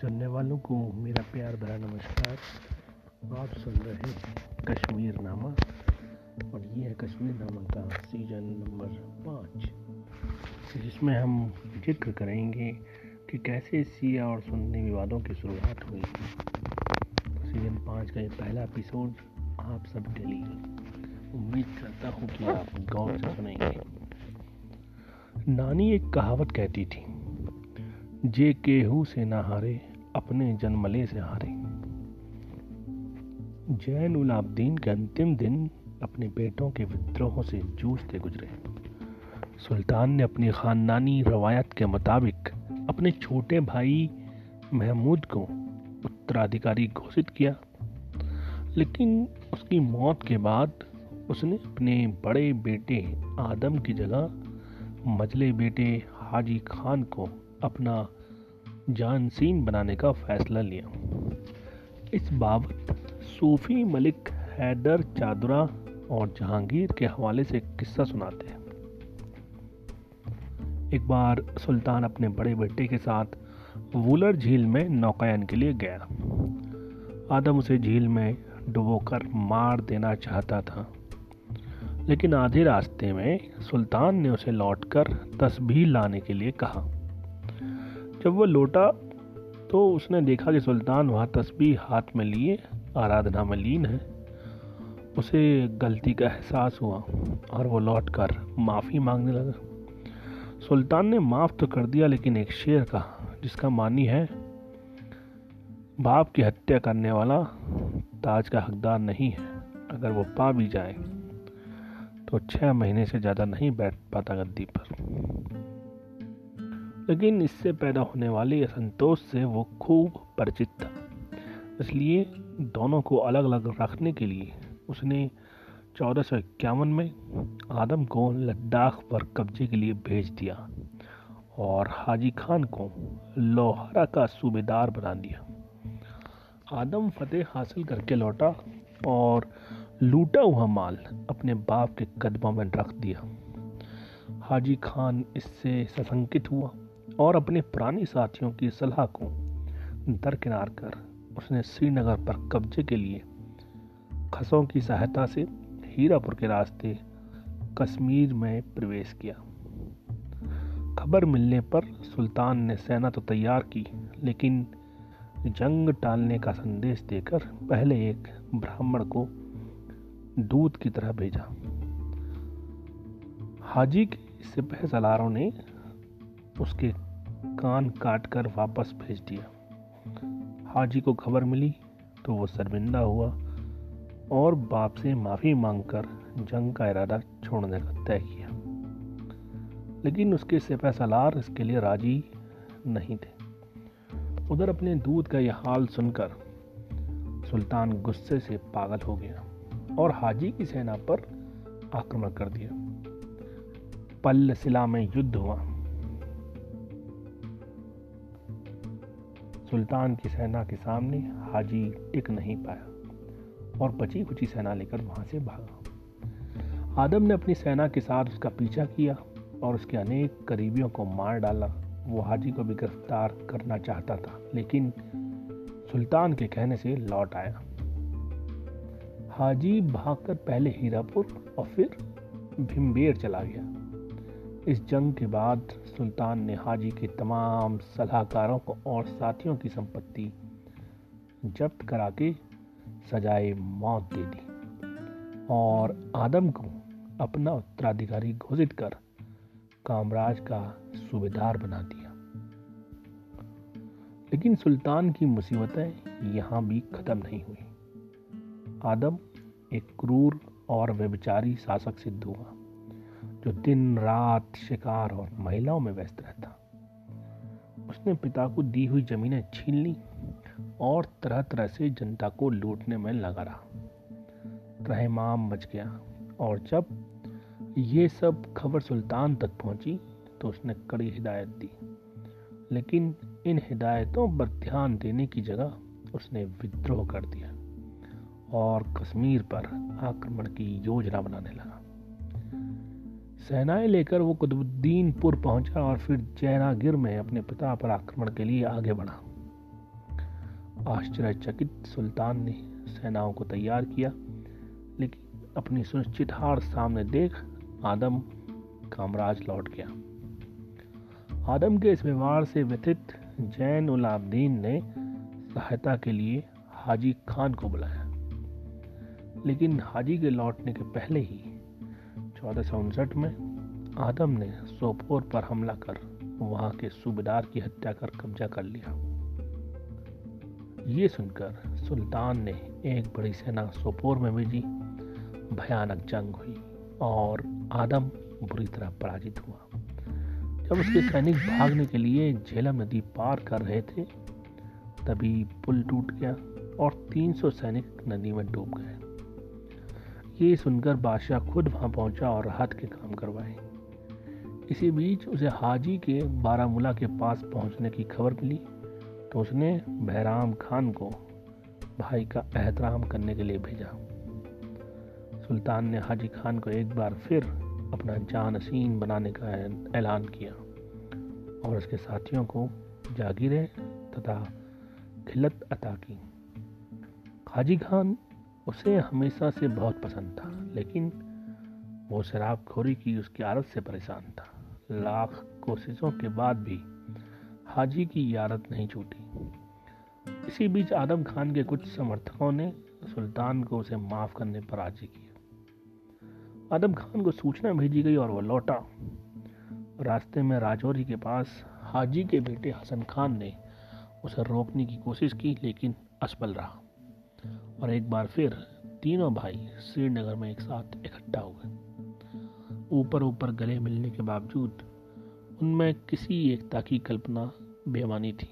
सुनने वालों को मेरा प्यार भरा नमस्कार। आप सुन रहे हैं कश्मीर नामा और ये है कश्मीर नामा का सीज़न नंबर पाँच। जिसमें हम ज़िक्र करेंगे कि कैसे सिया और सुन्नी विवादों की शुरुआत हुई। सीज़न पाँच का ये पहला एपिसोड आप सबके लिए। उम्मीद करता हूँ कि आप गौर से सुनेंगे। नानी एक कहावत कहती थी, जे केहू से ना हारे अपने जन्मले से हारे। जैन उलाब्दीन के अंतिम दिन अपने बेटों के विद्रोहों से जूझते गुजरे। सुल्तान ने अपनी खानदानी रवायत के मुताबिक अपने छोटे भाई महमूद को उत्तराधिकारी घोषित किया। लेकिन उसकी मौत के बाद उसने अपने बड़े बेटे आदम की जगह मजले बेटे हाजी खान को अपना जानसीन बनाने का फैसला लिया। इस बाबत सूफी मलिक हैदर चादरा और जहांगीर के हवाले से किस्सा सुनाते हैं। एक बार सुल्तान अपने बड़े बेटे के साथ वुलर झील में नौकायन के लिए गया। आदम उसे झील में डुबोकर मार देना चाहता था। लेकिन आधे रास्ते में सुल्तान ने उसे लौटकर तस्बीह लाने के लिए कहा। जब वह लौटा तो उसने देखा कि सुल्तान वहाँ तस्बीह हाथ में लिए, आराधना में लीन है। उसे गलती का एहसास हुआ और वो लौट कर माफ़ी मांगने लगा। सुल्तान ने माफ़ तो कर दिया, लेकिन एक शेर कहा जिसका मानी है, बाप की हत्या करने वाला ताज का हकदार नहीं है। अगर वो पा भी जाए तो छः महीने से ज़्यादा नहीं बैठ पाता गद्दी पर। लेकिन इससे पैदा होने वाले असंतोष से वो खूब परिचित था। इसलिए दोनों को अलग अलग रखने के लिए उसने चौदह सौ इक्यावन में आदम को लद्दाख पर कब्जे के लिए भेज दिया और हाजी खान को लोहारा का सूबेदार बना दिया। आदम फतेह हासिल करके लौटा और लूटा हुआ माल अपने बाप के कदमों में रख दिया। हाजी खान इससे सशंकित हुआ। और अपने पुराने साथियों की सलाह को दरकिनार कर उसने श्रीनगर पर कब्जे के लिए खसों की सहायता से हीरापुर के रास्ते कश्मीर में प्रवेश किया। खबर मिलने पर सुल्तान ने सेना तो तैयार की, लेकिन जंग टालने का संदेश देकर पहले एक ब्राह्मण को दूध की तरह भेजा। हाजी के सिपह सलारों ने उसके कान काट कर वापस भेज दिया। हाजी को खबर मिली तो वो शर्मिंदा हुआ और बाप से माफ़ी मांगकर जंग का इरादा छोड़ने का तय किया। लेकिन उसके सिपह सलार इसके लिए राज़ी नहीं थे। उधर अपने दूध का यह हाल सुनकर सुल्तान गुस्से से पागल हो गया और हाजी की सेना पर आक्रमण कर दिया। पल्ल सिला में युद्ध हुआ। सुल्तान की सेना के सामने हाजी टिक नहीं पाया और बची कुची सेना लेकर वहाँ से भागा। आदम ने अपनी सेना के साथ उसका पीछा किया और उसके अनेक करीबियों को मार डाला। वो हाजी को भी गिरफ़्तार करना चाहता था, लेकिन सुल्तान के कहने से लौट आया। हाजी भागकर पहले हीरापुर और फिर भिम्बेर चला गया। इस जंग के बाद सुल्तान ने हाजी के तमाम सलाहकारों को और साथियों की संपत्ति जब्त करा के सजाए मौत दे दी और आदम को अपना उत्तराधिकारी घोषित कर कामराज का सूबेदार बना दिया। लेकिन सुल्तान की मुसीबतें यहाँ भी खत्म नहीं हुई। आदम एक क्रूर और व्यभिचारी शासक सिद्ध हुआ। जो दिन रात शिकार और महिलाओं में व्यस्त रहता। उसने पिता को दी हुई जमीनें छीन ली और तरह तरह से जनता को लूटने में लगा रहा। रहमाम मच गया और जब ये सब खबर सुल्तान तक पहुँची तो उसने कड़ी हिदायत दी। लेकिन इन हिदायतों पर ध्यान देने की जगह उसने विद्रोह कर दिया और कश्मीर पर आक्रमण की योजना बनाने लगा। सेनाएँ लेकर वो कुतुबुद्दीनपुर पहुँचा और फिर जैनागिर में अपने पिता पर आक्रमण के लिए आगे बढ़ा। आश्चर्यचकित सुल्तान ने सेनाओं को तैयार किया, लेकिन अपनी सुनिश्चित हार सामने देख आदम कामराज लौट गया। आदम के इस व्यवहार से व्यथित जैन उलाब्दीन ने सहायता के लिए हाजी खान को बुलाया। लेकिन हाजी के लौटने के पहले ही चौदह में आदम ने सोपोर पर हमला कर वहाँ के सूबेदार की हत्या कर कब्जा कर लिया। ये सुनकर सुल्तान ने एक बड़ी सेना सोपोर में भेजी। भयानक जंग हुई और आदम बुरी तरह पराजित हुआ। जब उसके सैनिक भागने के लिए झेलम नदी पार कर रहे थे, तभी पुल टूट गया और 300 सैनिक नदी में डूब गए। ये सुनकर बादशाह खुद वहाँ पहुँचा और राहत के काम करवाए। इसी बीच उसे हाजी के बारामूला के पास पहुँचने की खबर मिली तो उसने बहराम खान को भाई का एहतराम करने के लिए भेजा। सुल्तान ने हाजी खान को एक बार फिर अपना जान असीन बनाने का ऐलान किया और उसके साथियों को जागीरें तथा खिलत अता की। हाजी खान उसे हमेशा से बहुत पसंद था, लेकिन वो शराबखोरी की उसकी आदत से परेशान था। लाख कोशिशों के बाद भी हाजी की आदत नहीं छूटी। इसी बीच आदम खान के कुछ समर्थकों ने सुल्तान को उसे माफ़ करने पर राज़ी किया। आदम खान को सूचना भेजी गई और वह लौटा। रास्ते में राजौरी के पास हाजी के बेटे हसन खान ने उसे रोकने की कोशिश की, लेकिन असफल रहा। और एक बार फिर तीनों भाई श्रीनगर में एक साथ इकट्ठा हो गए ऊपर ऊपर गले मिलने के बावजूद उनमें किसी एकता की कल्पना बेमानी थी।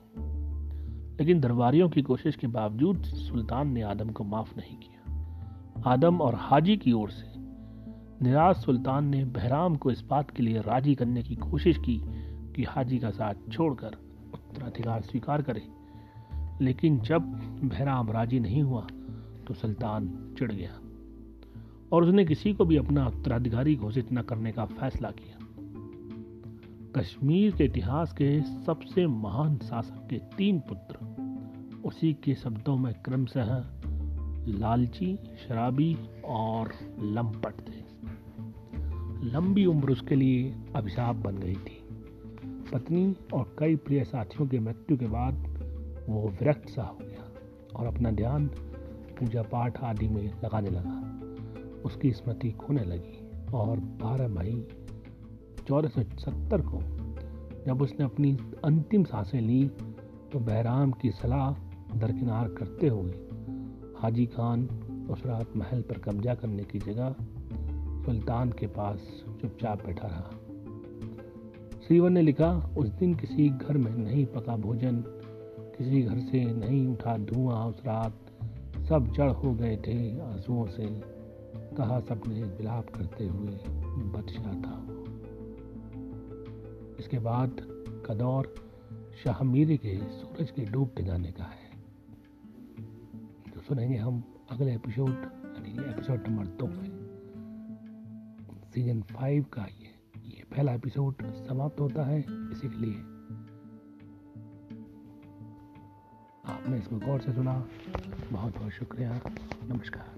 लेकिन दरबारियों की कोशिश के बावजूद सुल्तान ने आदम को माफ़ नहीं किया। आदम और हाजी की ओर से निराश सुल्तान ने बहराम को इस बात के लिए राज़ी करने की कोशिश की कि हाजी का साथ छोड़कर उत्तराधिकार स्वीकार करे। लेकिन जब बहराम राज़ी नहीं हुआ तो सुल्तान चिढ़ गया और उसने किसी को भी अपना उत्तराधिकारी घोषित न करने का फैसला किया। कश्मीर के इतिहास के सबसे महान शासक के तीन पुत्र, उसी के शब्दों में क्रमशः लालची, शराबी और लंपट थे। लंबी उम्र उसके लिए अभिशाप बन गई थी। पत्नी और कई प्रिय साथियों के मृत्यु के बाद वो विरक्त सा हो गया और अपना ध्यान पूजा पाठ आदि में लगाने लगा। उसकी स्मृति खोने लगी और बारह मई चौदह सौ सत्तर को जब उसने अपनी अंतिम साँसें ली तो बहराम की सलाह दरकिनार करते हुए हाजी खान उस रात महल पर कब्जा करने की जगह सुल्तान के पास चुपचाप बैठा रहा। श्रीवर ने लिखा, उस दिन किसी घर में नहीं पका भोजन, किसी घर से नहीं उठा धुआँ उस रात सब जड़ हो गए थे आंसुओं से। कहा सबने विलाप करते हुए बदशाह था। इसके बाद का दौर शाह मीर के सूरज के डूबते जाने का है। तो सुनेंगे हम अगले एपिसोड, यानी एपिसोड नंबर दो में सीज़न फाइव का ये ये पहला एपिसोड समाप्त होता है। इसी के लिए आपने इसको गौर से सुना। बहुत बहुत शुक्रिया। नमस्कार।